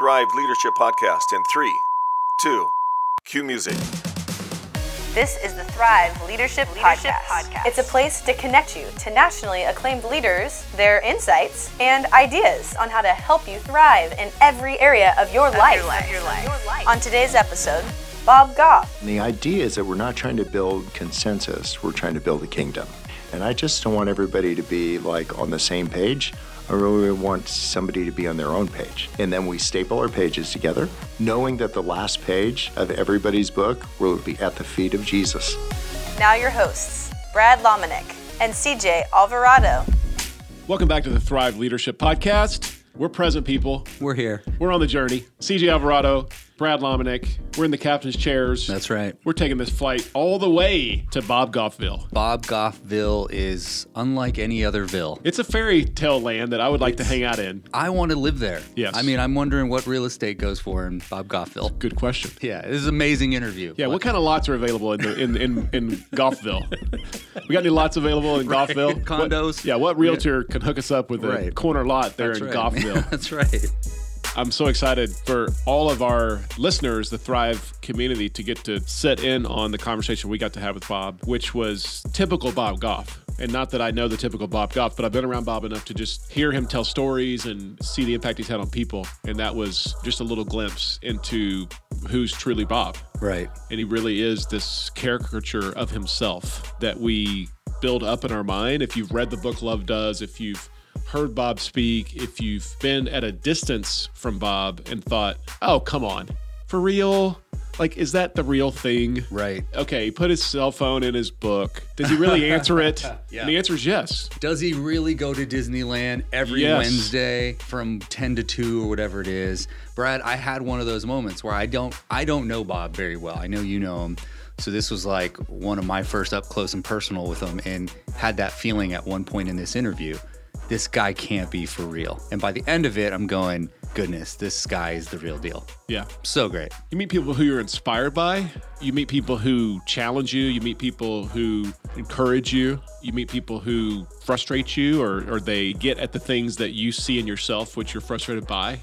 Thrive Leadership Podcast in three, two, cue music. This is the Thrive Leadership, Leadership Podcast. Podcast. It's a place to connect you to nationally acclaimed leaders, their insights, and ideas on how to help you thrive in every area of your life. life. Of your life. On today's episode, Bob Goff. And the idea is that we're not trying to build consensus, we're trying to build a kingdom. And I just don't want everybody to be like on the same page. I really want somebody to be on their own page. And then we staple our pages together, knowing that the last page of everybody's book will be at the feet of Jesus. Now your hosts, Brad Lomenick and CJ Alvarado. Welcome back to the Thrive Leadership Podcast. We're present people. We're here. We're on the journey. CJ Alvarado, Brad Lomenick. We're in the captain's chairs. That's right. We're taking this flight all the way to Bob Goffville. Bob Goffville is unlike any other Ville. It's a fairy tale land that I would like to hang out in. I want to live there. Yes. I mean, I'm wondering what real estate goes for in Bob Goffville. Good question. Yeah, this is an amazing interview. Yeah, what kind of lots are available in the, in in in Goffville? we got any lots available in Right. Goffville? What- Condos? yeah, what realtor can hook us up with a Right. corner lot there That's in right. Goffville? That's right. I'm so excited for all of our listeners, the Thrive community, to get to sit in on the conversation we got to have with Bob, which was typical Bob Goff. And not that I know the typical Bob Goff, but I've been around Bob enough to just hear him tell stories and see the impact he's had on people. And that was just a little glimpse into who's truly Bob. Right. And he really is this caricature of himself that we build up in our mind. If you've read the book Love Does, if you've heard Bob speak, if you've been at a distance from Bob and thought, oh, come on, for real? Like, is that the real thing? Right. Okay, he put his cell phone in his book. Does he really answer it? Yeah. And the answer is yes. Does he really go to Disneyland every Yes. Wednesday from 10 to 2 or whatever it is? Brad, I had one of those moments where I don't I don't know Bob very well. I know you know him. So this was like one of my first up close and personal with him and had that feeling at one point in this interview. This guy can't be for real. And by the end of it, I'm going, goodness, this guy is the real deal. Yeah. So great. You meet people who you're inspired by. You meet people who challenge you. You meet people who encourage you. You meet people who frustrate you or, or they get at the things that you see in yourself, which you're frustrated by.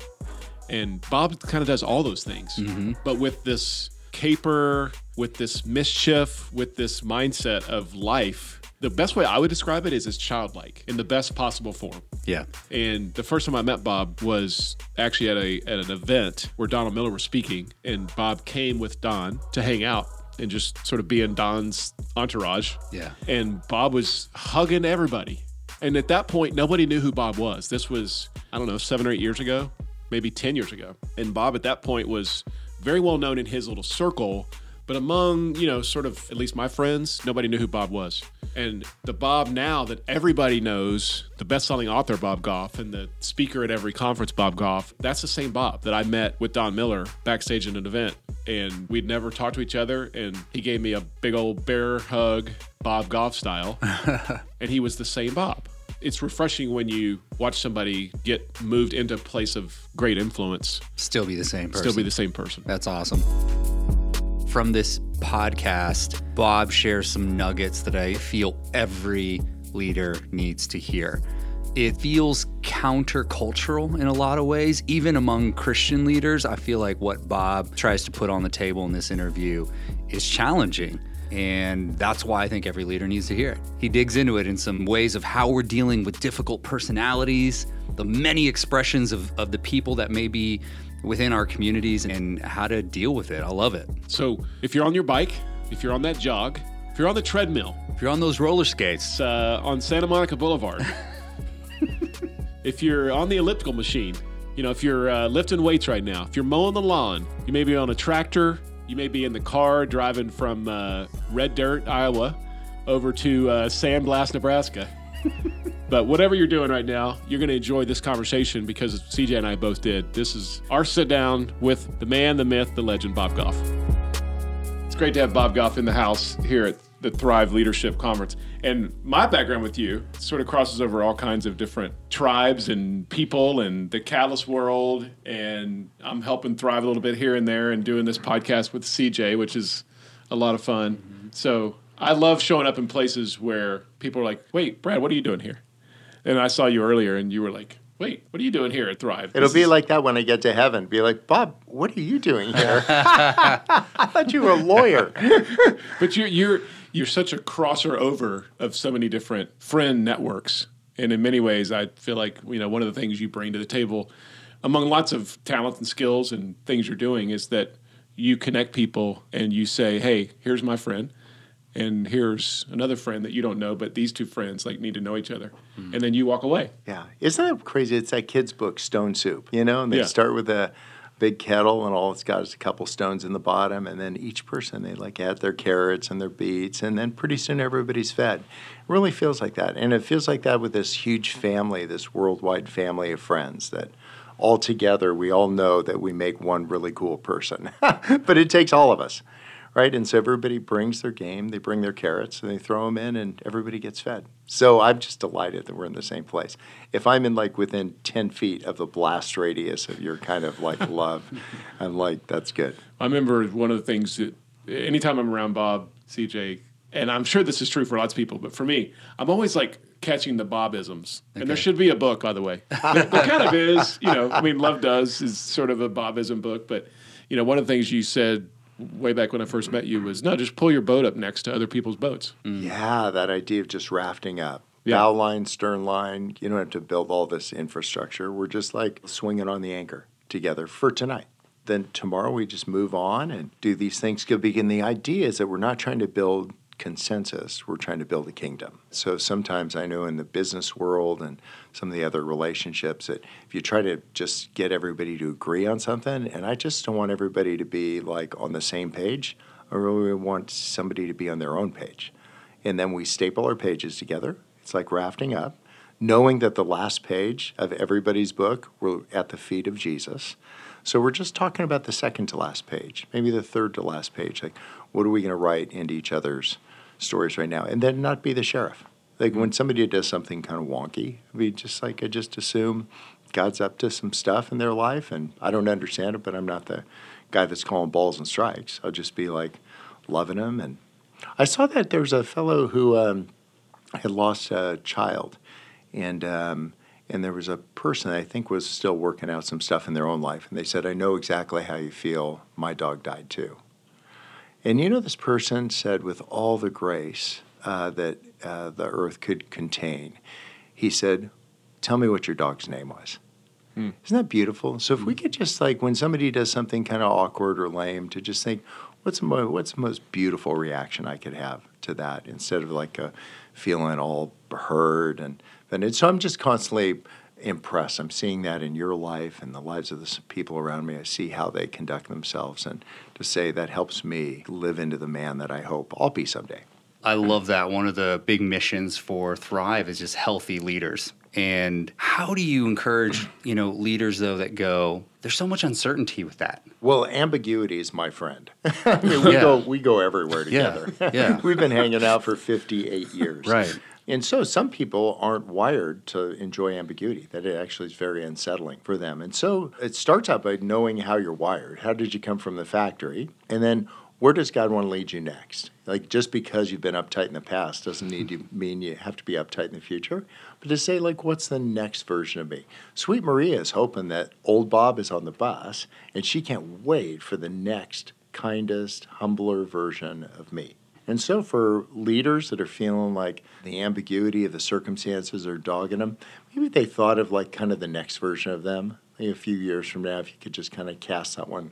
And Bob kind of does all those things, mm-hmm. but with this caper, with this mischief, with this mindset of life. The best way I would describe it is it's childlike in the best possible form. Yeah. And the first time I met Bob was actually at a at an event where Donald Miller was speaking, and Bob came with Don to hang out and just sort of be in Don's entourage. Yeah. And Bob was hugging everybody. And at that point, nobody knew who Bob was. This was, I don't know, seven or eight years ago, maybe 10 years ago. And Bob at that point was very well known in his little circle, but among, you know, sort of at least my friends, nobody knew who Bob was. And the Bob now that everybody knows, the best selling author Bob Goff and the speaker at every conference Bob Goff, that's the same Bob that I met with Don Miller backstage at an event. And we'd never talked to each other. And he gave me a big old bear hug, Bob Goff style. and he was the same Bob. It's refreshing when you watch somebody get moved into a place of great influence, Still be the same person. still be the same person. That's awesome. From this podcast, Bob shares some nuggets that I feel every leader needs to hear. It feels countercultural in a lot of ways, even among Christian leaders. I feel like what Bob tries to put on the table in this interview is challenging. And that's why I think every leader needs to hear it. He digs into it in some ways of how we're dealing with difficult personalities, the many expressions of, of the people that may be within our communities, and how to deal with it. I love it. So if you're on your bike, if you're on that jog, if you're on the treadmill, If you're on those roller skates, uh, on Santa Monica Boulevard. if you're on the elliptical machine, you know, if you're uh, lifting weights right now, if you're mowing the lawn, you may be on a tractor, you may be in the car driving from uh, Red Dirt, Iowa, over to uh, Sandblast, Nebraska. but whatever you're doing right now, you're going to enjoy this conversation because CJ and I both did. This is our sit down with the man, the myth, the legend, Bob Goff. It's great to have Bob Goff in the house here at the Thrive Leadership Conference. And my background with you sort of crosses over all kinds of different tribes and people and the catalyst world. And I'm helping Thrive a little bit here and there and doing this podcast with CJ, which is a lot of fun. Mm-hmm. So I love showing up in places where people are like, wait, Brad, what are you doing here? And I saw you earlier and you were like wait, what are you doing here at Thrive? It'll This be is- like that when I get to heaven. Be like, Bob, what are you doing here? I thought you were a lawyer. But you're you're you're such a crosser over of so many different friend networks, and in many ways, I feel like you know one of the things you bring to the table, among lots of talents and skills and things you're doing, is that you connect people and you say, "Hey, here's my friend." And here's another friend that you don't know, but these two friends like need to know each other, and then you walk away. Yeah, isn't that crazy? It's that kid's book, Stone Soup. You know, and they Yeah. start with a big kettle, and all it's got is a couple stones in the bottom, and then each person they like add their carrots and their beets, and then pretty soon everybody's fed. It really feels like that, and it feels like that with this huge family, this worldwide family of friends that. All together, we all know that we make one really cool person, but it takes all of us, right? And so everybody brings their game, they bring their carrots, and they throw them in, and everybody gets fed. So I'm just delighted that we're in the same place. If I'm in like within 10 feet of the blast radius of your kind of like love, I'm like, that's good. I remember one of the things that anytime I'm around Bob, CJ, and I'm sure this is true for lots of people, but for me, I'm always like catching the Bobisms. And there should be a book, by the way. there, there kind of is, you know, I mean, Love Does is sort of a Bobism book, but, you know, one of the things you said way back when I first met you was no, just pull your boat up next to other people's boats. Mm. Yeah, that idea of just rafting up. Yeah. Bow line, stern line, you don't have to build all this infrastructure. We're just like swinging on the anchor together for tonight. Then tomorrow we just move on and do these things. Begin the idea is that we're not trying to build consensus, we're trying to build a kingdom. So sometimes I know in the business world and some of the other relationships that if you try to just get everybody to agree on something, and I just don't want everybody to be like on the same page, I really want somebody to be on their own page. And then we staple our pages together. It's like rafting up, knowing that the last page of everybody's book we're at the feet of Jesus. So we're just talking about the second to last page, maybe the third to last page. Like, what are we going to write into each other's stories right now? And then not be the sheriff. Like when somebody does something kind of wonky, we just like I just assume God's up to some stuff in their life, and I don't understand it, but I'm not the guy that's calling balls and strikes. I'll just be like loving them. And I saw that there was a fellow who um, had lost a child, and um, and there was a person I think was still working out some stuff in their own life, and they said, "I know exactly how you feel. My dog died too." And you know, this person said, with all the grace uh, that uh, the earth could contain, he said, "Tell me what your dog's name was." Isn't that beautiful? So if we could just like when somebody does something kind of awkward or lame, to just think, what's the mo- what's the most beautiful reaction I could have to that instead of like a feeling all hurt and and it's, so I'm just constantly impressed. I'm seeing that in your life and the lives of the people around me. I see how they conduct themselves, and to say that helps me live into the man that I hope I'll be someday. I love that. One of the big missions for Thrive is just healthy leaders. And how do you encourage, you know, leaders though that go, there's so much uncertainty with that. Well, ambiguity is my friend. I mean, we Yeah. go we go everywhere Yeah, together. yeah. We've been hanging out for 58 years. Right. And so some people aren't wired to enjoy ambiguity, that it actually is very unsettling for them. And so it starts out by knowing how you're wired. How did you come from the factory? And then where does God want to lead you next? Like just because you've been uptight in the past doesn't need to mm-hmm. mean you have to be uptight in the future. But to say like what's the next version of me? Sweet Maria is hoping that old Bob is on the bus and she can't wait for the next kindest, humbler version of me. And so, for leaders that are feeling like the ambiguity of the circumstances are dogging them, maybe they thought of like kind of the next version of them. Maybe a few years from now, if you could just kind of cast that one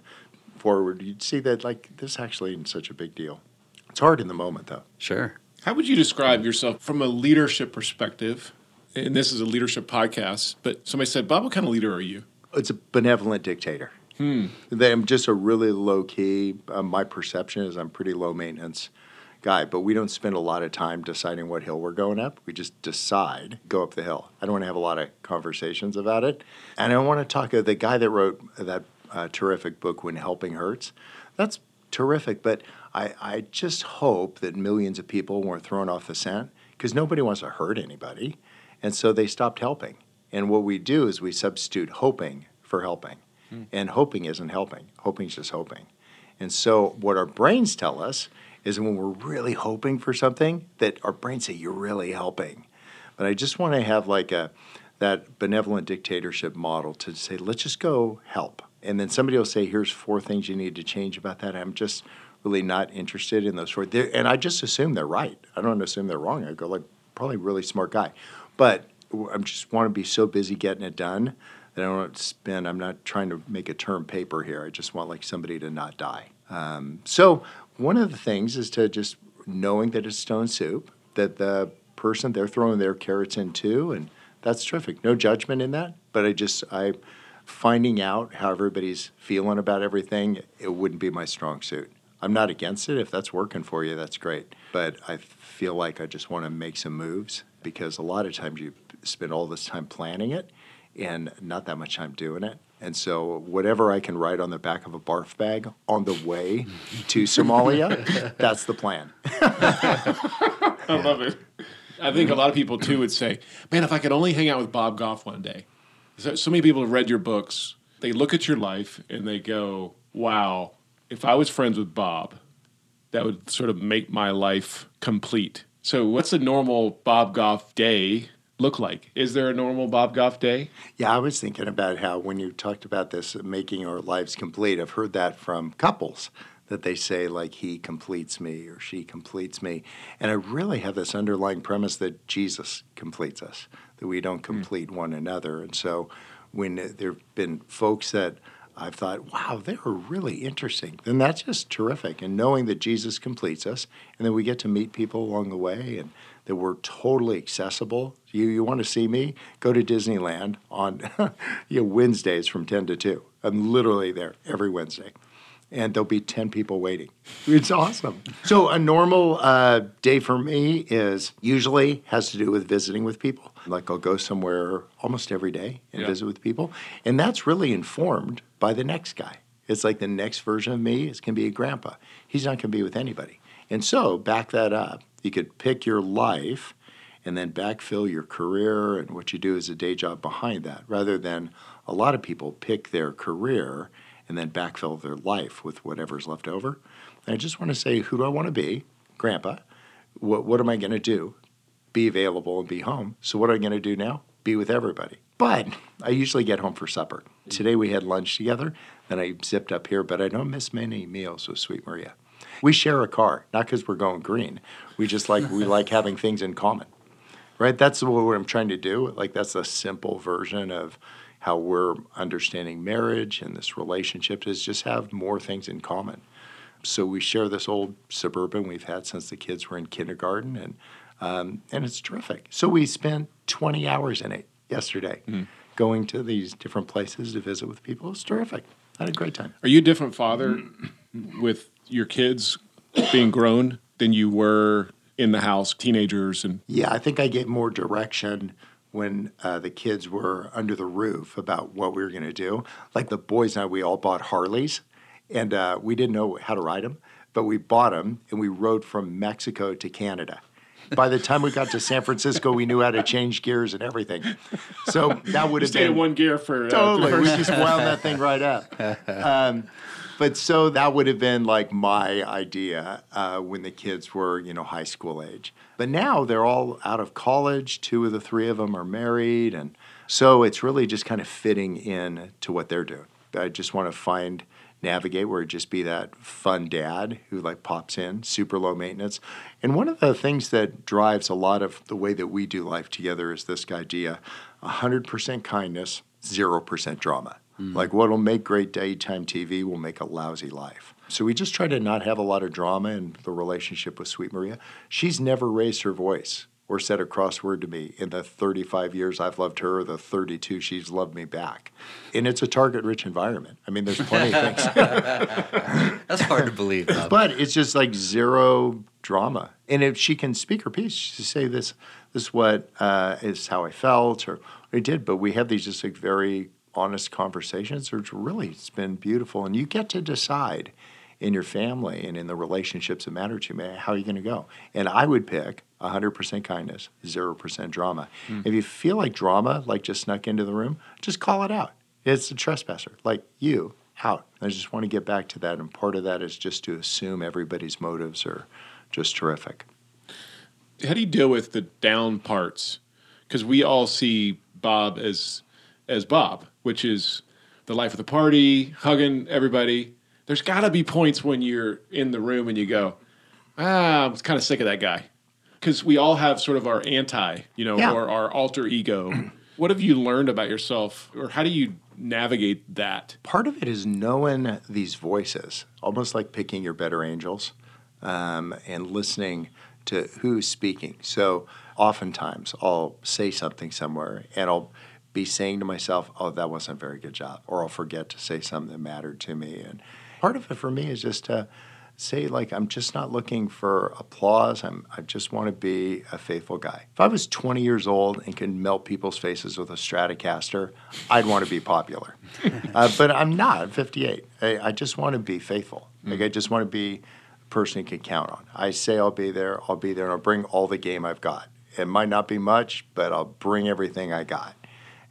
forward, you'd see that like this actually isn't such a big deal. It's hard in the moment, though. Sure. How would you describe yourself from a leadership perspective? And this is a leadership podcast, but somebody said, Bob, what kind of leader are you? It's a benevolent dictator. Hmm. I'm just a really low key. Uh, my perception is I'm pretty low maintenance guy, but we don't spend a lot of time deciding what hill we're going up. We just decide go up the hill. I don't want to have a lot of conversations about it, and I want to talk. to the guy that wrote that uh, terrific book, "When Helping Hurts," that's terrific. But I, I just hope that millions of people weren't thrown off the scent because nobody wants to hurt anybody, and so they stopped helping. And what we do is we substitute hoping for helping. And hoping isn't helping. Hoping's just hoping. And so what our brains tell us is when we're really hoping for something, that our brains say, You're really helping. But I just want to have like a that benevolent dictatorship model to say, let's just go help. And then somebody will say, here's four things you need to change about that. I'm just really not interested in those four. They're, and I just assume they're right. I don't assume they're wrong. I go, like, probably really smart guy. But I just want to be so busy getting it done that I don't spend, I'm not trying to make a term paper here. I just want like somebody to not die. Um, so one of the things is to just knowing that it's stone soup, that the person they're throwing their carrots into, and that's terrific. No judgment in that, but I just I finding out how everybody's feeling about everything. It wouldn't be my strong suit. I'm not against it. If that's working for you, that's great. But I feel like I just want to make some moves because a lot of times you spend all this time planning it and not that much time doing it. And so, whatever I can write on the back of a barf bag on the way to Somalia, that's the plan. I love it. I think a lot of people too would say, "Man, if I could only hang out with Bob Goff one day." So, so many people have read your books. They look at your life and they go, "Wow, if I was friends with Bob, that would sort of make my life complete." So, what's a normal Bob Goff day look like? Is there a normal Bob Goff day? Yeah, I was thinking about how when you talked about this making our lives complete, I've heard that from couples that they say like he completes me or she completes me. And I really have this underlying premise that Jesus completes us, that we don't complete mm. one another. And so when there've been folks that I've thought, wow, they are really interesting. Then that's just terrific. And knowing that Jesus completes us, and then we get to meet people along the way, and that we're totally accessible. You you want to see me? Go to Disneyland on you know, Wednesdays from ten to two. I'm literally there every Wednesday and there'll be 10 people waiting. It's awesome. So, a normal uh, day for me is usually has to do with visiting with people. Like, I'll go somewhere almost every day and yeah. visit with people. And that's really informed by the next guy. It's like the next version of me is going to be a grandpa. He's not going to be with anybody. And so, back that up. You could pick your life and then backfill your career and what you do as a day job behind that, rather than a lot of people pick their career and then backfill their life with whatever's left over. And I just want to say, who do I want to be? Grandpa. What, what am I going to do? Be available and be home. So, what am I going to do now? Be with everybody. But I usually get home for supper. Today we had lunch together, then I zipped up here, but I don't miss many meals with Sweet Maria. We share a car, not because we're going green. We just like we like having things in common, right? That's what I'm trying to do. Like that's a simple version of how we're understanding marriage and this relationship is just have more things in common. So we share this old suburban we've had since the kids were in kindergarten, and um, and it's terrific. So we spent 20 hours in it yesterday, mm. going to these different places to visit with people. It's terrific. I had a great time. Are you a different father with your kids being grown than you were in the house, teenagers and? Yeah, I think I get more direction when uh, the kids were under the roof about what we were going to do. Like the boys and I, we all bought Harleys, and uh, we didn't know how to ride them, but we bought them and we rode from Mexico to Canada. By the time we got to San Francisco, we knew how to change gears and everything. So that would have been one gear for uh, totally. we just wound that thing right up. Um, but so that would have been like my idea uh, when the kids were, you know, high school age. But now they're all out of college. Two of the three of them are married, and so it's really just kind of fitting in to what they're doing. I just want to find navigate where it just be that fun dad who like pops in, super low maintenance. And one of the things that drives a lot of the way that we do life together is this idea: 100% kindness, 0% drama. Mm. Like what'll make great daytime TV will make a lousy life. So we just try to not have a lot of drama in the relationship with Sweet Maria. She's never raised her voice or said a crossword to me in the 35 years I've loved her, or the 32 she's loved me back. And it's a target rich environment. I mean, there's plenty of things. That's hard to believe. Bob. But it's just like zero drama. And if she can speak her piece, she say this, this is what uh, is how I felt or I did. But we have these just like very honest conversations, It's really it's been beautiful. And you get to decide in your family and in the relationships that matter to you, how are you going to go? And I would pick 100% kindness, 0% drama. Mm. If you feel like drama, like just snuck into the room, just call it out. It's a trespasser, like you, out. I just want to get back to that. And part of that is just to assume everybody's motives are just terrific. How do you deal with the down parts? because we all see Bob as as Bob, which is the life of the party, hugging everybody. There's got to be points when you're in the room and you go, ah, I'm kind of sick of that guy. Because we all have sort of our anti, you know, Yeah. or our alter ego. what have you learned about yourself, or how do you navigate that? part of it is knowing these voices, almost like picking your better angels um, and listening to who's speaking. So oftentimes I'll say something somewhere and I'll be saying to myself, oh, that wasn't a very good job. Or I'll forget to say something that mattered to me. And part of it for me is just to say, like, I'm just not looking for applause. I'm, I just want to be a faithful guy. If I was 20 years old and could melt people's faces with a Stratocaster, I'd want to be popular. uh, but I'm not. I'm 58. I, I just want to be faithful. Like, I just want to be a person you can count on. I say I'll be there, I'll be there, and I'll bring all the game I've got. It might not be much, but I'll bring everything I got.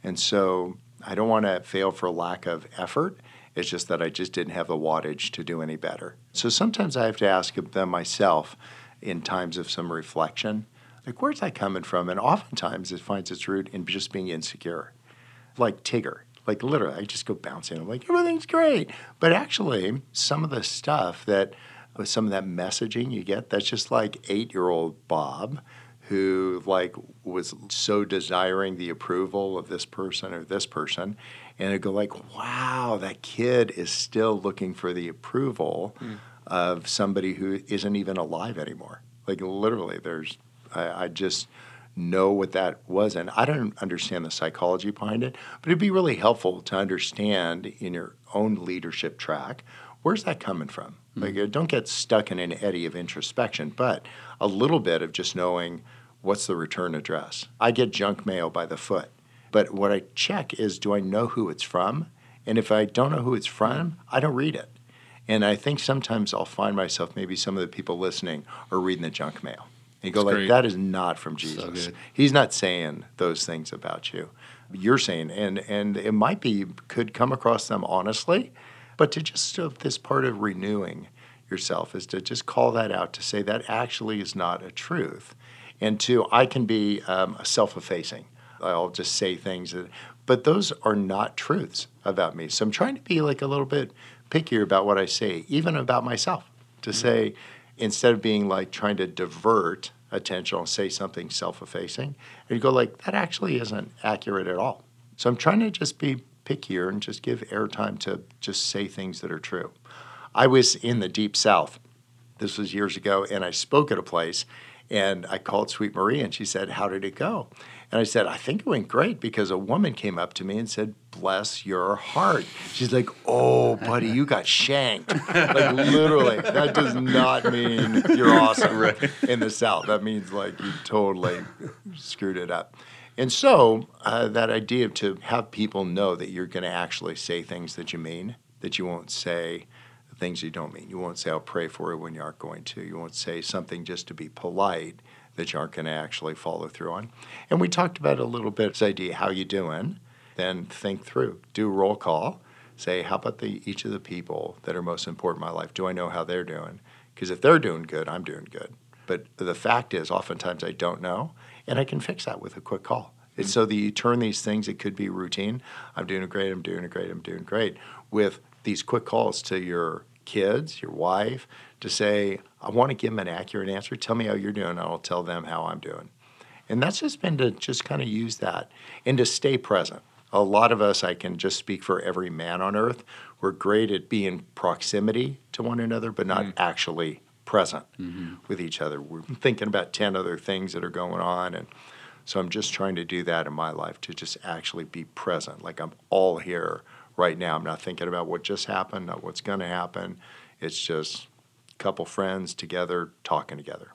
And so I don't want to fail for lack of effort. It's just that I just didn't have the wattage to do any better. So sometimes I have to ask them myself in times of some reflection, like, where's that coming from? And oftentimes it finds its root in just being insecure. Like Tigger. Like literally, I just go bouncing. I'm like, everything's great. But actually, some of the stuff that, some of that messaging you get, that's just like eight year old Bob who like was so desiring the approval of this person or this person and I go like wow that kid is still looking for the approval of somebody who isn't even alive anymore. Like literally there's I, I just know what that was and I don't understand the psychology behind it but it'd be really helpful to understand in your own leadership track where's that coming from? Like uh, don't get stuck in an eddy of introspection but a little bit of just knowing what's the return address? I get junk mail by the foot. But what i check is do i know who it's from? And if i don't know who it's from i don't read it. And i think sometimes i'll find myself maybe some of the people listening are reading the junk mail. And you go That's like great. that is not from jesus. good. he's not saying those things about you. You're saying and and it might be could come across them honestly but to just uh, this part of renewing yourself is to just call that out to say that actually is not a truth and to i can be um, self-effacing. I'll just say things that but those are not truths about me. So i'm trying to be like a little bit pickier about what i say even about myself to say instead of being like trying to divert attention and say something self-effacing and you go like that actually isn't accurate at all. So i'm trying to just be pickier and just give airtime to just say things that are true. I was in the deep south. This was years ago and i spoke at a place and i called sweet Maria and she said how did it go? And i said i think it went great because a woman came up to me and said bless your heart she's like oh buddy you got shanked. Like literally. That does not mean you're awesome in the south. That means like you totally screwed it up. And so uh, that idea to have people know that you're going to actually say things that you mean that you won't say things you don't mean. You won't say, I'll pray for you when you aren't going to. You won't say something just to be polite that you aren't going to actually follow through on. And we talked about a little bit, this idea, how you doing? Then think through. Do a roll call. Say, how about the, each of the people that are most important in my life? Do I know how they're doing? Because if they're doing good, I'm doing good. But the fact is, oftentimes I don't know, and I can fix that with a quick call. And mm-hmm. so that you turn these things, it could be routine. I'm doing great, I'm doing great, I'm doing great, with these quick calls to your kids, your wife, to say, I want to give them an accurate answer. Tell me how you're doing, and I'll tell them how I'm doing. And that's just been to just kind of use that and to stay present. A lot of us, I can just speak for every man on earth, we're great at being proximity to one another, but not mm-hmm. actually present mm-hmm. with each other. We're thinking about 10 other things that are going on. And so I'm just trying to do that in my life to just actually be present. Like I'm all here right now. I'm not thinking about what just happened, not what's going to happen. It's just a couple friends together talking together.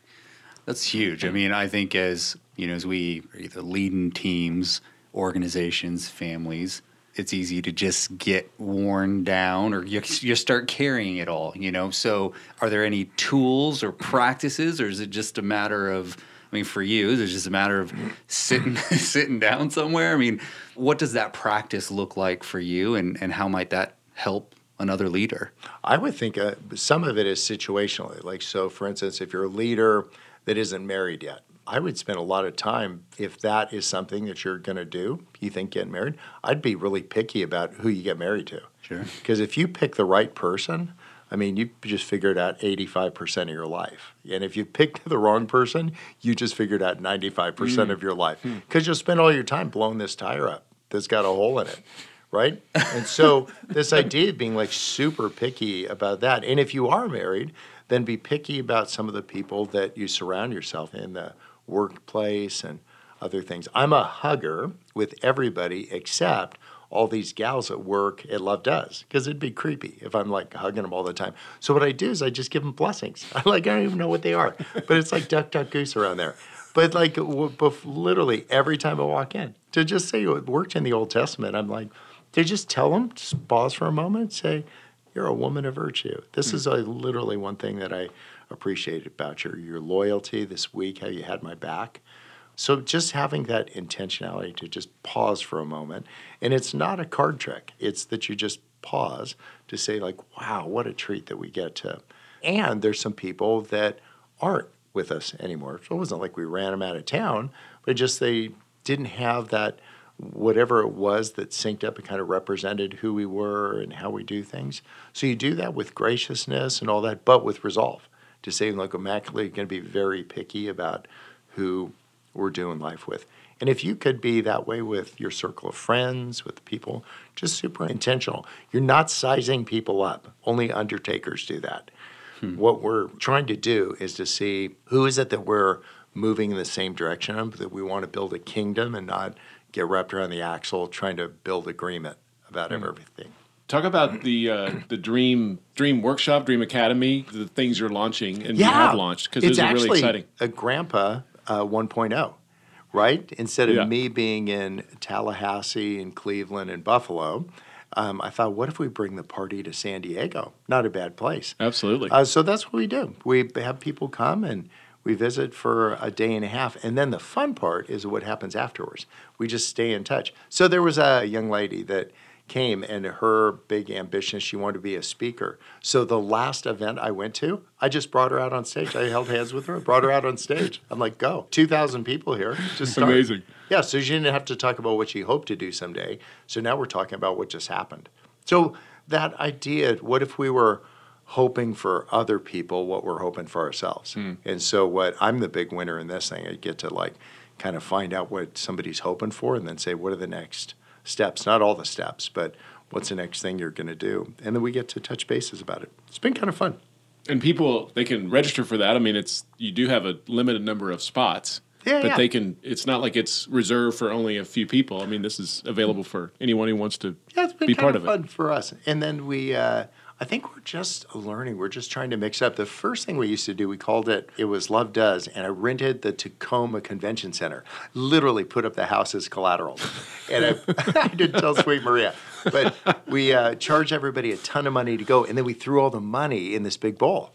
That's huge. I mean, I think as you know, as we are either leading teams, organizations, families, it's easy to just get worn down, or you, you start carrying it all. You know. So, are there any tools or practices, or is it just a matter of? I mean, for you, it's just a matter of sitting sitting down somewhere? I mean, what does that practice look like for you, and and how might that help another leader? I would think uh, some of it is situationally. Like, so for instance, if you're a leader that isn't married yet, I would spend a lot of time if that is something that you're going to do. You think getting married? I'd be really picky about who you get married to. Sure. Because if you pick the right person, I mean, you just figured out 85% of your life. And if you picked the wrong person, you just figured out 95% mm. of your life. Hmm. Because you'll spend all your time blowing this tire up that's got a hole in it, right? and so, this idea of being like super picky about that. And if you are married, then be picky about some of the people that you surround yourself in the workplace and other things. I'm a hugger with everybody except all these gals at work at Love Does because it'd be creepy if I'm like hugging them all the time. So what I do is I just give them blessings. I like I don't even know what they are, but it's like duck duck goose around there. But like w- bef- literally every time I walk in, to just say it worked in the Old Testament, I'm like, to just tell them, just pause for a moment, say, "You're a woman of virtue." This is uh literally one thing that I appreciate about your your loyalty this week, how you had my back. So just having that intentionality to just pause for a moment, and it's not a card trick. It's that you just pause to say like, "Wow, what a treat that we get to." And there's some people that aren't with us anymore. So it wasn't like we ran them out of town, but just they didn't have that whatever it was that synced up and kind of represented who we were and how we do things. So you do that with graciousness and all that, but with resolve to say like immaculately going to be very picky about who we're doing life with. And if you could be that way with your circle of friends, with people, just super intentional. You're not sizing people up. Only undertakers do that. What we're trying to do is to see who is it that we're moving in the same direction of, that we want to build a kingdom and not get wrapped around the axle trying to build agreement about everything. Talk about the uh, the Dream Dream Workshop, Dream Academy, the things you're launching and you have launched because it's those really exciting. A grandpa uh, 1.0, right? Instead of Yeah. me being in Tallahassee and Cleveland and Buffalo, um, I thought, what if we bring the party to San Diego? Not a bad place. Absolutely. Uh, so that's what we do. We have people come and we visit for a day and a half. And then the fun part is what happens afterwards. We just stay in touch. So there was a young lady that came and her big ambition she wanted to be a speaker. So the last event I went to, I just brought her out on stage. I held hands with her, brought her out on stage. I'm like, go. 2,000 people here. Just start. Amazing. Yeah, so she didn't have to talk about what she hoped to do someday. So now we're talking about what just happened. So that idea, what if we were hoping for other people what we're hoping for ourselves? Hmm. And so what I'm the big winner in this thing. I get to like kind of find out what somebody's hoping for and then say, what are the next steps? Not all the steps, but what's the next thing you're going to do? And then we get to touch bases about it. It's been kind of fun. and people they can register for that. I mean, it's you do have a limited number of spots. Yeah, but yeah. they can. It's not like it's reserved for only a few people. I mean, this is available for anyone who wants to Yeah, it's been be kind part of of it. fun for us. And then we, uh, I think we're just learning. We're just trying to mix up. The first thing we used to do, we called it, it was Love Does, and I rented the Tacoma Convention Center. Literally put up the house as collateral. And I, I didn't tell Sweet Maria, but we uh, charged everybody a ton of money to go, and then we threw all the money in this big bowl.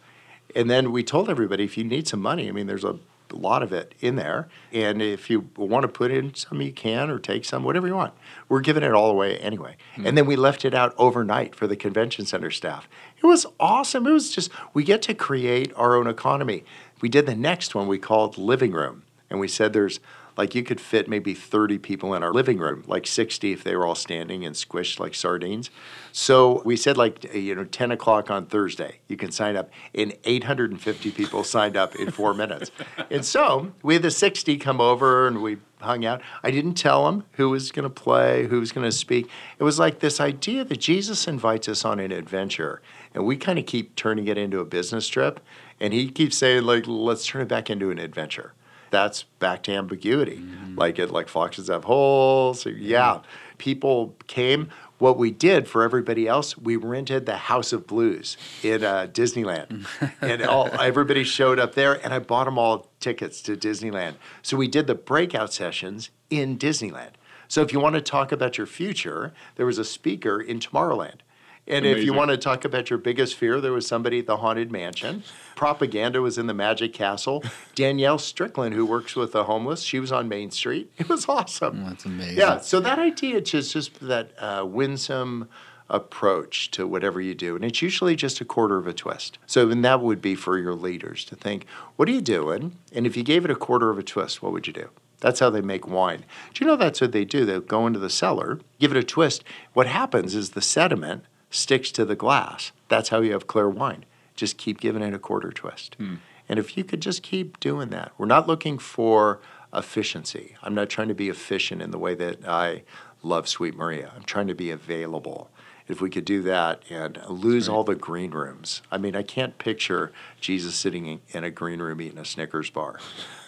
And then we told everybody, if you need some money, I mean, there's a lot of it in there. And if you want to put in some, you can, or take some, whatever you want. We're giving it all away anyway. Hmm. And then we left it out overnight for the convention center staff. It was awesome. It was just, we get to create our own economy. We did the next one we called Living Room. And we said there's, like, you could fit maybe 30 people in our living room, like 60 if they were all standing and squished like sardines. So we said, like, eh, you know, 10 o'clock on Thursday, you can sign up. And 850 people signed up in four minutes. And so we had the 60 come over and we hung out. I didn't tell them who was going to play, who was going to speak. It was like this idea that Jesus invites us on an adventure. And we kind of keep turning it into a business trip. And he keeps saying, like, let's turn it back into an adventure that's back to ambiguity. Like it, like foxes have holes. Yeah, people came. What we did for everybody else, we rented the House of Blues in uh, Disneyland, and all everybody showed up there. And I bought them all tickets to Disneyland. So we did the breakout sessions in Disneyland. So if you want to talk about your future, there was a speaker in Tomorrowland. And if you want to talk about your biggest fear, there was somebody at the Haunted Mansion. Propaganda was in the Magic Castle. Danielle Strickland, who works with the homeless, she was on Main Street. It was awesome. That's amazing. Yeah, so that idea, just just that uh, winsome approach to whatever you do. And it's usually just a quarter of a twist. So, and that would be for your leaders to think, what are you doing? And if you gave it a quarter of a twist, what would you do? That's how they make wine. Do you know that's what they do? They'll go into the cellar, give it a twist. What happens is the sediment sticks to the glass. That's how you have clear wine. Just keep giving it a quarter twist. Hmm. And if you could just keep doing that, we're not looking for efficiency. I'm not trying to be efficient in the way that I love Sweet Maria. I'm trying to be available. If we could do that and lose all the green rooms, I mean, I can't picture Jesus sitting in- in a green room eating a Snickers bar.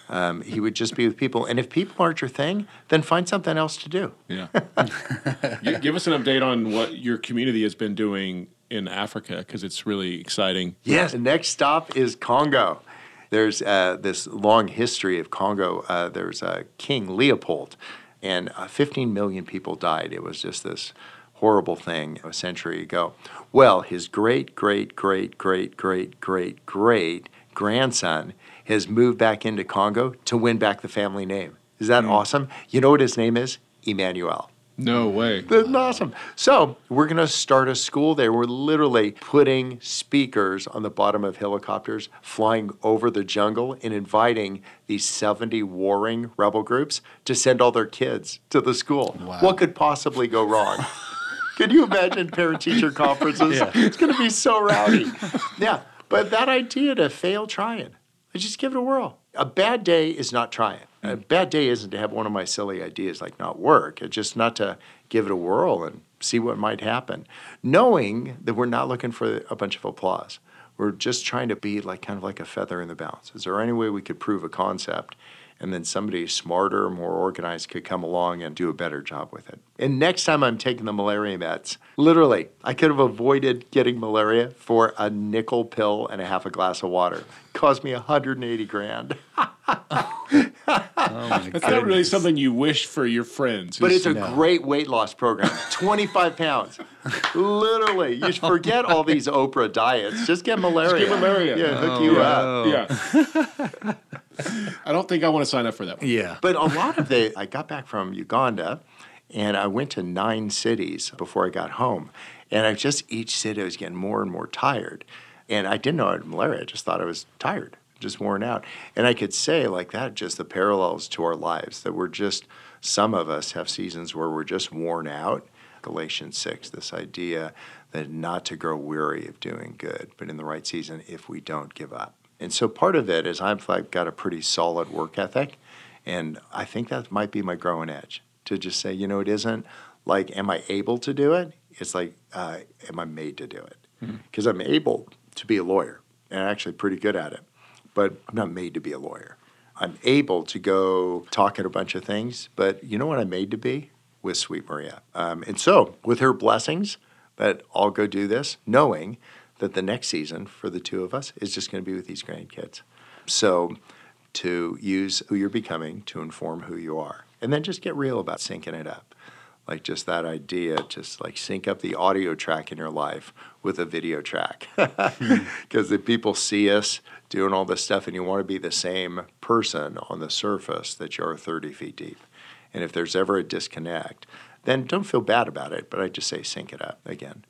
Um, he would just be with people. And if people aren't your thing, then find something else to do. Yeah. Gi- Give us an update on what your community has been doing in Africa because it's really exciting. Yes. The next stop is Congo. There's uh, this long history of Congo. Uh, there's uh, King Leopold, and uh, 15 million people died. It was just this horrible thing a century ago. Well, his great, great, great, great, great, great, great grandson has moved back into Congo to win back the family name. Is that hmm. awesome? You know what his name is? Emmanuel. No way. That's awesome. So we're going to start a school there. We're literally putting speakers on the bottom of helicopters, flying over the jungle, and inviting these 70 warring rebel groups to send all their kids to the school. Wow. What could possibly go wrong? Can you imagine parent-teacher conferences? It's going to be so rowdy. Yeah, but that idea to fail trying, just give it a whirl. A bad day is not trying. A mm. bad day isn't to have one of my silly ideas like not work. It's just not to give it a whirl and see what might happen, knowing that we're not looking for a bunch of applause. We're just trying to be like kind of like a feather in the balance. Is there any way we could prove a concept and then somebody smarter, more organized could come along and do a better job with it? And next time I'm taking the malaria meds, literally, I could have avoided getting malaria for a nickel pill and a half a glass of water. cost me 180 grand. oh, That's not really something you wish for your friends. But it's a great weight loss program. 25 pounds. Literally. You should forget all these Oprah diets. Just get malaria. get malaria. Yeah, hook oh, you up. yeah. I don't think I want to sign up for that one. Yeah. But a lot of the, I got back from Uganda and I went to nine cities before I got home. And I just, each city, I was getting more and more tired. And I didn't know I had malaria. I just thought I was tired, just worn out. And I could say, like that, just the parallels to our lives that we're just, some of us have seasons where we're just worn out. Galatians 6, this idea that not to grow weary of doing good, but in the right season if we don't give up. And so part of it is I've like got a pretty solid work ethic. And I think that might be my growing edge to just say, you know, it isn't like, am I able to do it? It's like, uh, am I made to do it? Because I'm able to be a lawyer and I'm actually pretty good at it, but I'm not made to be a lawyer. I'm able to go talk at a bunch of things, but you know what I'm made to be? With Sweet Maria. Um, and so, with her blessings, that I'll go do this, knowing that the next season for the two of us is just going to be with these grandkids. So, to use who you're becoming to inform who you are. And then just get real about syncing it up. Like just that idea, just like sync up the audio track in your life with a video track. Mm-hmm. Because if people see us doing all this stuff and you want to be the same person on the surface that you are 30 feet deep. And if there's ever a disconnect, then don't feel bad about it, but I just say sync it up again.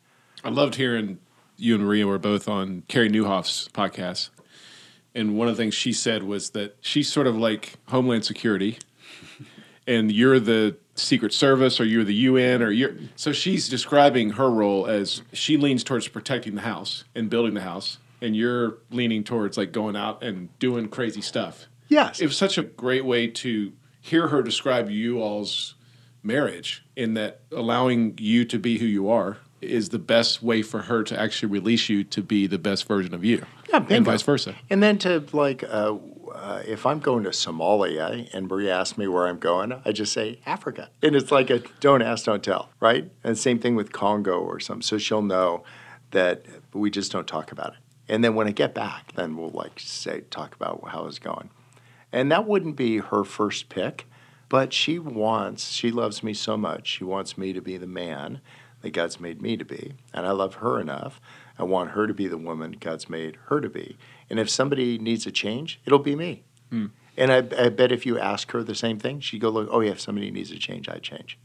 I loved hearing you and Maria were both on Carey Nieuwhof's podcast. And one of the things she said was that she's sort of like Homeland Security, and you're the Secret Service or you're the UN or you're. So she's describing her role as she leans towards protecting the house and building the house, and you're leaning towards like going out and doing crazy stuff. Yes. It was such a great way to hear her describe you all's marriage in that allowing you to be who you are is the best way for her to actually release you to be the best version of you. Yeah, and vice versa. And then to like, uh, uh, if I'm going to Somalia and Maria asks me where I'm going, I just say Africa, and it's like a don't ask, don't tell, right? And same thing with Congo or something. So she'll know that we just don't talk about it. And then when I get back, then we'll like say talk about how it's going. And that wouldn't be her first pick, but she wants, she loves me so much. She wants me to be the man that God's made me to be. And I love her enough. I want her to be the woman God's made her to be. And if somebody needs a change, it'll be me. Hmm. And I, I bet if you ask her the same thing, she'd go, look, oh, yeah, if somebody needs a change, I'd change.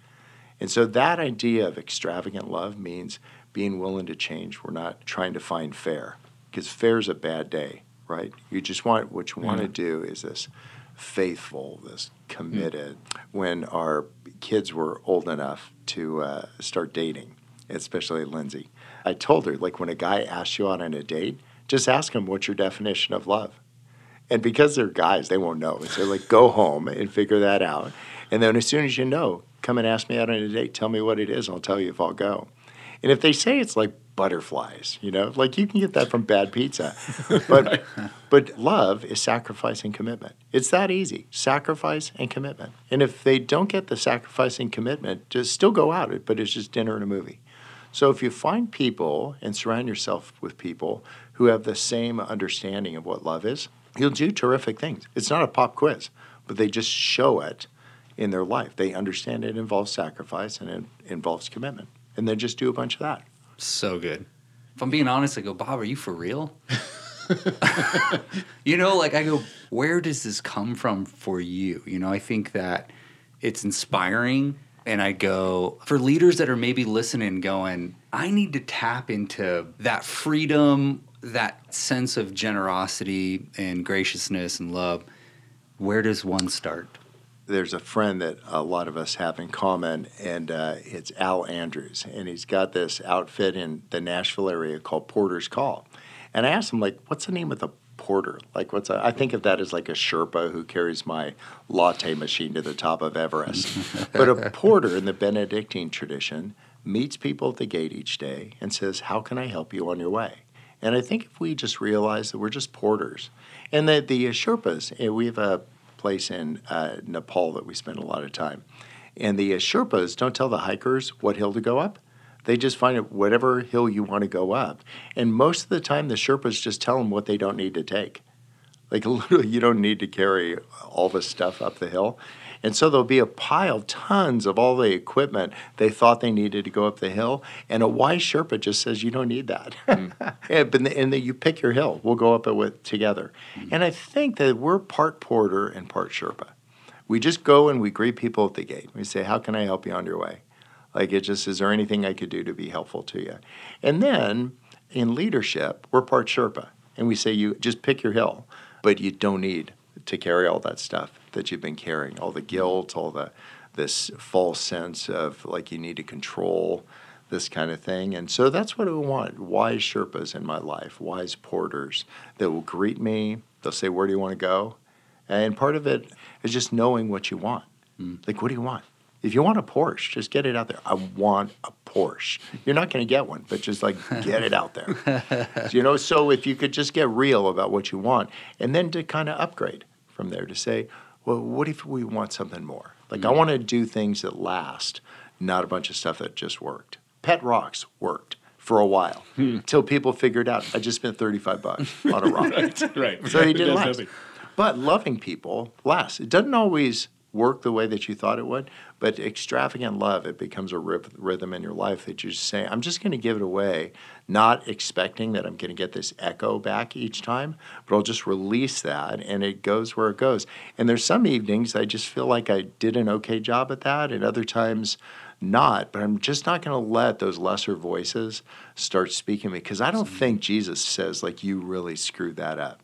And so that idea of extravagant love means being willing to change. We're not trying to find fair because fair is a bad day, right? You just want what you want to do is this faithful, this committed. Hmm. When our kids were old enough to uh, start dating, especially Lindsay, I told her like when a guy asks you out on a date, just ask him what's your definition of love. And because they're guys, they won't know. So like go home and figure that out. And then as soon as you know, come and ask me out on a date. Tell me what it is. I'll tell you if I'll go. And if they say it's like butterflies, you know, like you can get that from bad pizza. But but love is sacrifice and commitment. It's that easy. Sacrifice and commitment. And if they don't get the sacrifice and commitment, just still go out, but it's just dinner and a movie. So if you find people and surround yourself with people who have the same understanding of what love is, you'll do terrific things. It's not a pop quiz, but they just show it in their life. They understand it involves sacrifice and it involves commitment. And then just do a bunch of that. So good. If I'm being honest, I go, Bob, are you for real? you know, like I go, where does this come from for you? You know, I think that it's inspiring. And I go, for leaders that are maybe listening, going, I need to tap into that freedom, that sense of generosity and graciousness and love. Where does one start? There's a friend that a lot of us have in common, and uh, it's Al Andrews, and he's got this outfit in the Nashville area called Porter's Call. And I asked him, like, what's the name of the porter? Like, what's a, I think of that as like a Sherpa who carries my latte machine to the top of Everest. but a porter in the Benedictine tradition meets people at the gate each day and says, "How can I help you on your way?" And I think if we just realize that we're just porters, and that the Sherpas, eh, we have a place in uh, Nepal that we spend a lot of time. And the uh, Sherpas don't tell the hikers what hill to go up. They just find it whatever hill you want to go up. And most of the time, the Sherpas just tell them what they don't need to take. Like literally, you don't need to carry all the stuff up the hill. And so there'll be a pile, tons of all the equipment they thought they needed to go up the hill. And a wise Sherpa just says, you don't need that. Hmm. and, but, and then you pick your hill. We'll go up it with together. Hmm. And I think that we're part porter and part Sherpa. We just go and we greet people at the gate. We say, how can I help you on your way? Like it just, is there anything I could do to be helpful to you? And then in leadership, we're part Sherpa. And we say, you just pick your hill, but you don't need to carry all that stuff that you've been carrying, all the guilt, all the this false sense of like you need to control this kind of thing. And so that's what I want. Wise Sherpas in my life, wise porters that will greet me. They'll say, Where do you want to go? And part of it is just knowing what you want. Mm. Like, what do you want? If you want a Porsche, just get it out there. I want a Porsche. You're not going to get one, but just like get it out there. you know, so if you could just get real about what you want and then to kind of upgrade from there to say, well, what if we want something more? Like, I mm. want to do things that last, not a bunch of stuff that just worked. Pet rocks worked for a while hmm. until people figured out I just spent 35 bucks on a rock. right. So he didn't last. nothing. But loving people lasts. It doesn't always work the way that you thought it would, but extravagant love, it becomes a rhythm in your life that you just say, I'm just going to give it away, not expecting that I'm going to get this echo back each time, but I'll just release that and it goes where it goes. And there's some evenings I just feel like I did an okay job at that, and other times, not, but I'm just not going to let those lesser voices start speaking to me because I don't mm. think Jesus says, like, you really screwed that up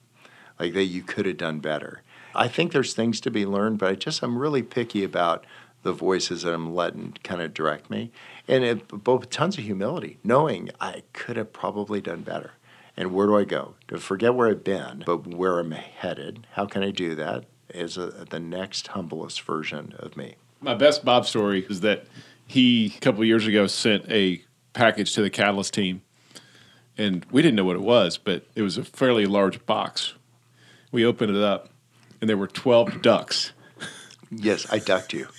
like that you could have done better. I think there's things to be learned, but I just I'm really picky about the voices that I'm letting kind of direct me, and it, with tons of humility, knowing I could have probably done better. And where do I go? To forget where I've been, but where I'm headed. How can I do that? Is the next humblest version of me. My best Bob story is that he a couple years ago sent a package to the Catalyst team, and we didn't know what it was, but it was a fairly large box. We opened it up, and there were twelve ducks. Yes, I ducked you.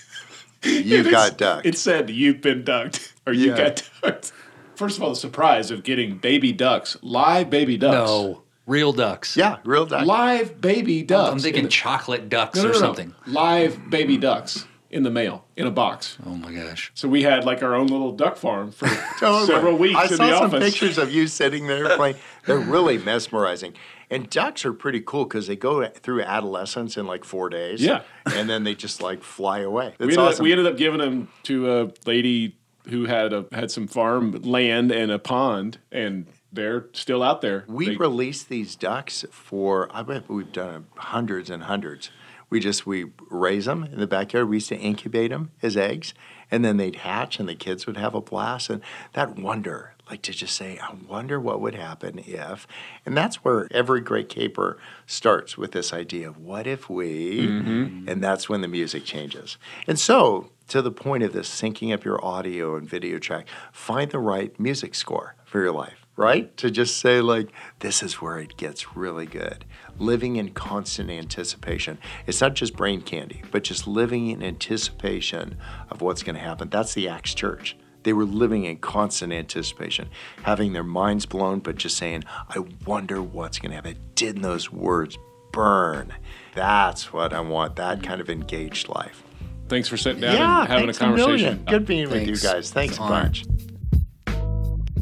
You got ducked. It said you've been ducked, or you Yeah. got ducked. First of all, the surprise of getting baby ducks, live baby ducks. No, real ducks. yeah, real duck. live baby ducks. I'm thinking In the- chocolate ducks No, no, or no, no. something. Live baby ducks in the mail in a box. Oh my gosh. So we had like our own little duck farm for oh Totally. several weeks I in saw the some office. pictures of you sitting there playing. They're really mesmerizing. And ducks are pretty cool because they go through adolescence in like four days. Yeah. And then they just like fly away. we It's ended, up, we ended up giving them to a lady who had a had some farm land and a pond, and they're still out there. We They- release these ducks for I bet we've done hundreds and hundreds. We just we raise them in the backyard. We used to incubate them as eggs, and then they'd hatch, and the kids would have a blast. And that wonder, like to just say, I wonder what would happen if. And that's where every great caper starts with this idea of what if we, mm-hmm. and that's when the music changes. And so, to the point of this, syncing up your audio and video track, find the right music score for your life right? To just say, like, this is where it gets really good. Living in constant anticipation. It's not just brain candy, but just living in anticipation of what's going to happen. That's the Acts Church. They were living in constant anticipation, having their minds blown, but just saying, I wonder what's going to happen. Didn't those words burn? That's what I want, that mm. kind of engaged life. Thanks for sitting down yeah, and having a thanks million. conversation. Good being with you guys. Thanks It's a bunch.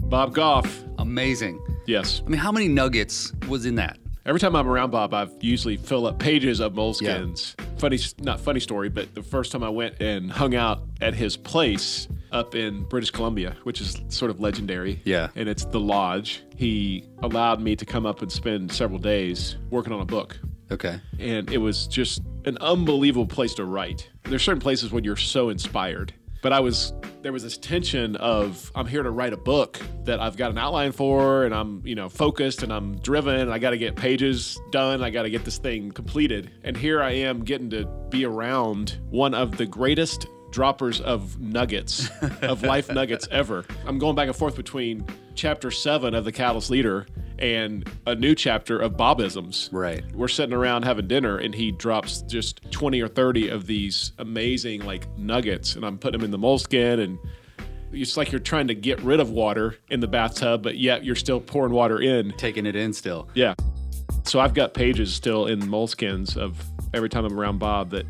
Bob Goff. Amazing. Yes. I mean, how many nuggets was in that? Every time I'm around Bob, I've usually fill up pages of moleskins. Funny, not funny story, but the first time I went and hung out at his place up in British Columbia, which is sort of legendary. Yeah. And it's the lodge. He allowed me to come up and spend several days working on a book. Okay. And it was just an unbelievable place to write. There's certain places when you're so inspired. But I was there was this tension of I'm here to write a book that I've got an outline for and I'm, you know, focused and I'm driven and I got to get pages done. I got to get this thing completed. And here I am getting to be around one of the greatest droppers of nuggets, of life nuggets ever. I'm going back and forth between chapter 7 of The Catalyst Leader and a new chapter of Bobisms. Right. We're sitting around having dinner and he drops just 20 or 30 of these amazing like nuggets and I'm putting them in the moleskin and it's like you're trying to get rid of water in the bathtub, but yet you're still pouring water in. Taking it in still. Yeah. So I've got pages still in moleskins of every time I'm around Bob that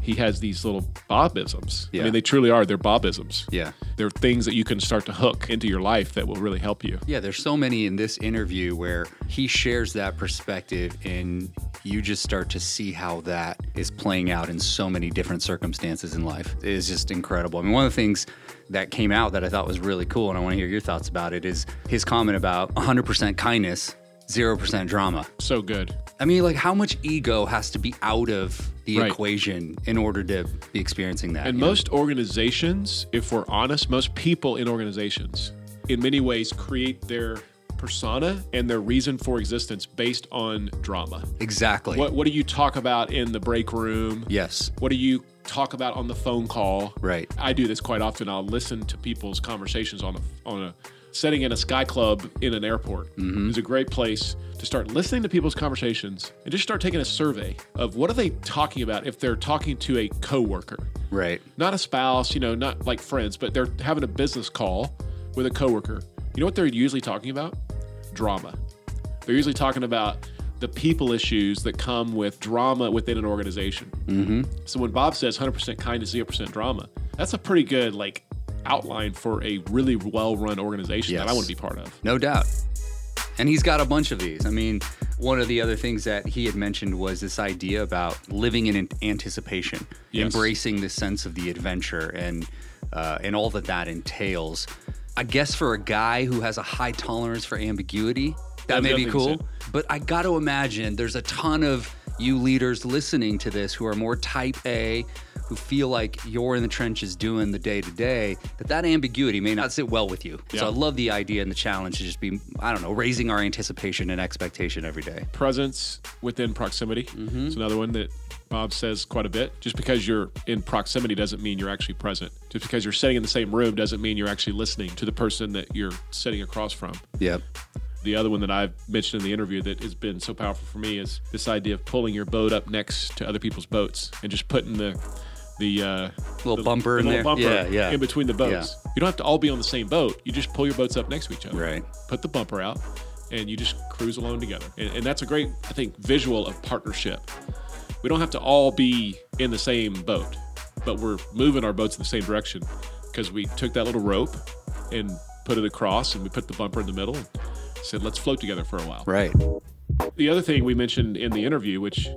he has these little Bobisms. Yeah. I mean, they truly are. They're Bobisms. Yeah. They're things that you can start to hook into your life that will really help you. Yeah, there's so many in this interview where he shares that perspective and you just start to see how that is playing out in so many different circumstances in life. It is just incredible. I mean, one of the things that came out that I thought was really cool, and I want to hear your thoughts about it, is his comment about 100% kindness, 0% drama. So good. I mean, like, how much ego has to be out of the Right. equation in order to be experiencing that? And you know? most organizations, if we're honest, most people in organizations, in many ways, create their persona and their reason for existence based on drama. Exactly. What What do you talk about in the break room? Yes. What do you talk about on the phone call? Right. I do this quite often. I'll listen to people's conversations on a on a setting in a sky club in an airport. Mm-hmm. It's a great place to start listening to people's conversations and just start taking a survey of what are they talking about if they're talking to a coworker Right. not a spouse, you know, not like friends, but they're having a business call with a coworker. You know what they're usually talking about? Drama. They're usually talking about the people issues that come with drama within an organization. Mm-hmm. So when Bob says 100% kindness, 0% drama, that's a pretty good like outline for a really well-run organization that I Yes. want to be part of. No doubt. And he's got a bunch of these. I mean, one of the other things that he had mentioned was this idea about living in anticipation, Yes. embracing the sense of the adventure and uh, and all that that entails. I guess for a guy who has a high tolerance for ambiguity, that may be cool. But I got to imagine there's a ton of you leaders listening to this who are more type A, who feel like you're in the trenches doing the day to day, that that ambiguity may not sit well with you. Yeah. So I love the idea and the challenge to just be, I don't know, raising our anticipation and expectation every day. presence within proximity. It's mm-hmm. another one that Bob says quite a bit. Just because you're in proximity doesn't mean you're actually present. Just because you're sitting in the same room doesn't mean you're actually listening to the person that you're sitting across from. Yep. The other one that I've mentioned in the interview that has been so powerful for me is this idea of pulling your boat up next to other people's boats and just putting the the uh, Little the- bumper the in little there. bumper Yeah, yeah. in between the boats. You don't have to all be on the same boat. You just pull your boats up next to each other. Right. Put the bumper out, and you just cruise along together. And, and that's a great, I think, visual of partnership. We don't have to all be in the same boat, but we're moving our boats in the same direction because we took that little rope and put it across and we put the bumper in the middle and said, let's float together for a while. Right. The other thing we mentioned in the interview, which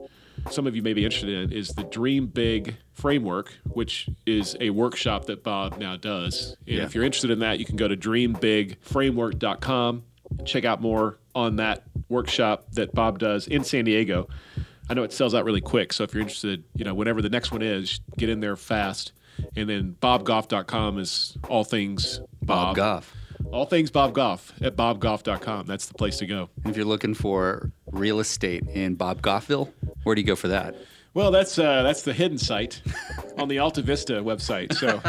some of you may be interested in, is the Dream Big framework, which is a workshop that Bob now does. And Yeah. if you're interested in that, you can go to dreambigframework.com, check out more on that workshop that Bob does in San Diego. I know it sells out really quick, so if you're interested, you know, whenever the next one is, get in there fast. And then bobgoff.com is all things Bob Bob. Goff. All things Bob Goff at bobgoff.com. That's the place to go. If you're looking for real estate in Bob Goffville, where do you go for that? Well, that's uh, that's the hidden site on the Alta Vista website. So,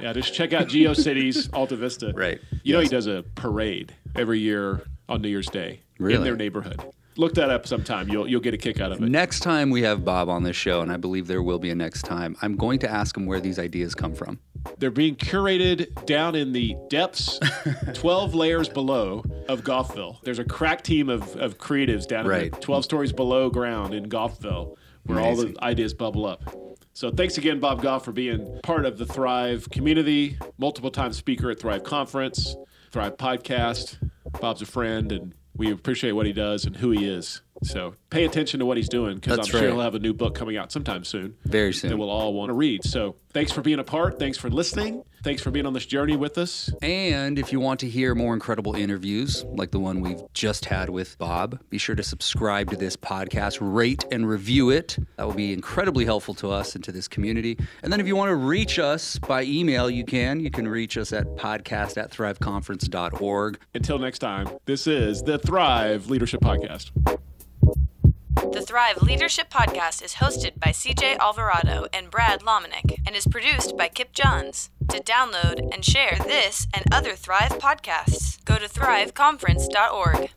yeah, just check out GeoCities Alta Vista. Right. You know, he does a parade every year on New Year's Day in their neighborhood. Look that up sometime. You'll you'll get a kick out of it. Next time we have Bob on this show, and I believe there will be a next time, I'm going to ask him where these ideas come from. They're being curated down in the depths, 12 layers below of Goffville. There's a crack team of, of creatives down in Right. the 12 stories below ground in Goffville where all the ideas bubble up. So thanks again, Bob Goff, for being part of the Thrive community, multiple time speaker at Thrive Conference, Thrive Podcast. Bob's a friend, and we appreciate what he does and who he is. So pay attention to what he's doing because I'm sure right. he'll have a new book coming out sometime soon Very soon. that we'll all want to read. So thanks for being a part. Thanks for listening. Thanks for being on this journey with us. And if you want to hear more incredible interviews like the one we've just had with Bob, be sure to subscribe to this podcast, rate and review it. That will be incredibly helpful to us and to this community. And then if you want to reach us by email, you can. You can reach us at podcast at thriveconference.org. Until next time, this is the Thrive Leadership Podcast. The Thrive Leadership Podcast is hosted by CJ Alvarado and Brad Lomenick and is produced by Kip Johns. To download and share this and other Thrive podcasts, go to thriveconference.org.